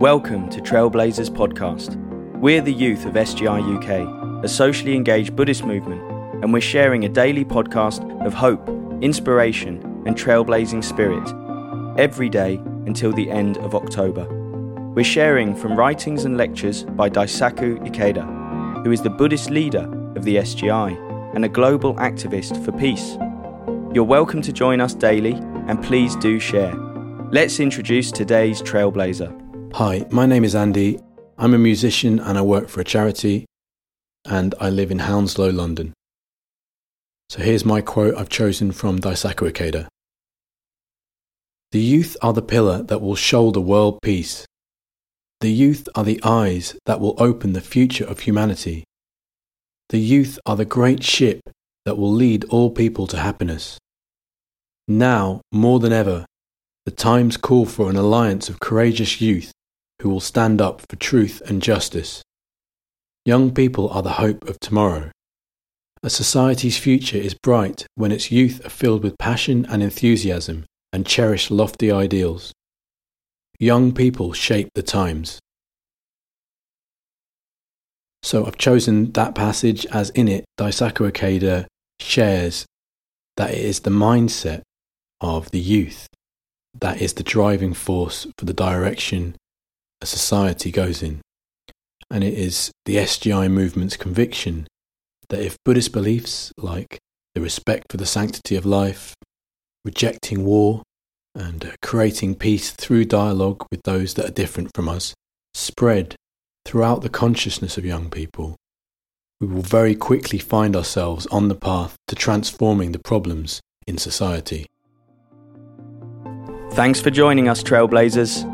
Welcome to Trailblazers Podcast. We're the youth of SGI UK, a socially engaged Buddhist movement, and we're sharing a daily podcast of hope, inspiration, and trailblazing spirit every day until the end of October. We're sharing from writings and lectures by Daisaku Ikeda, who is the Buddhist leader of the SGI and a global activist for peace. You're welcome to join us daily, and please do share. Let's introduce today's trailblazer. Hi, my name is Andy. I'm a musician and I work for a charity, and I live in Hounslow, London. So here's my quote I've chosen from Daisaku. The youth are the pillar that will shoulder world peace. The youth are the eyes that will open the future of humanity. The youth are the great ship that will lead all people to happiness. Now, more than ever, the times call for an alliance of courageous youth who will stand up for truth and justice. Young people are the hope of tomorrow. A society's future is bright when its youth are filled with passion and enthusiasm and cherish lofty ideals. Young people shape the times. So I've chosen that passage as in it, Daisaku Ikeda shares that it is the mindset of the youth that is the driving force for the direction a society goes in. And it is the SGI movement's conviction that if Buddhist beliefs like the respect for the sanctity of life, rejecting war, and uh, creating peace through dialogue with those that are different from us spread throughout the consciousness of young people, we will very quickly find ourselves on the path to transforming the problems in society. Thanks for joining us, Trailblazers.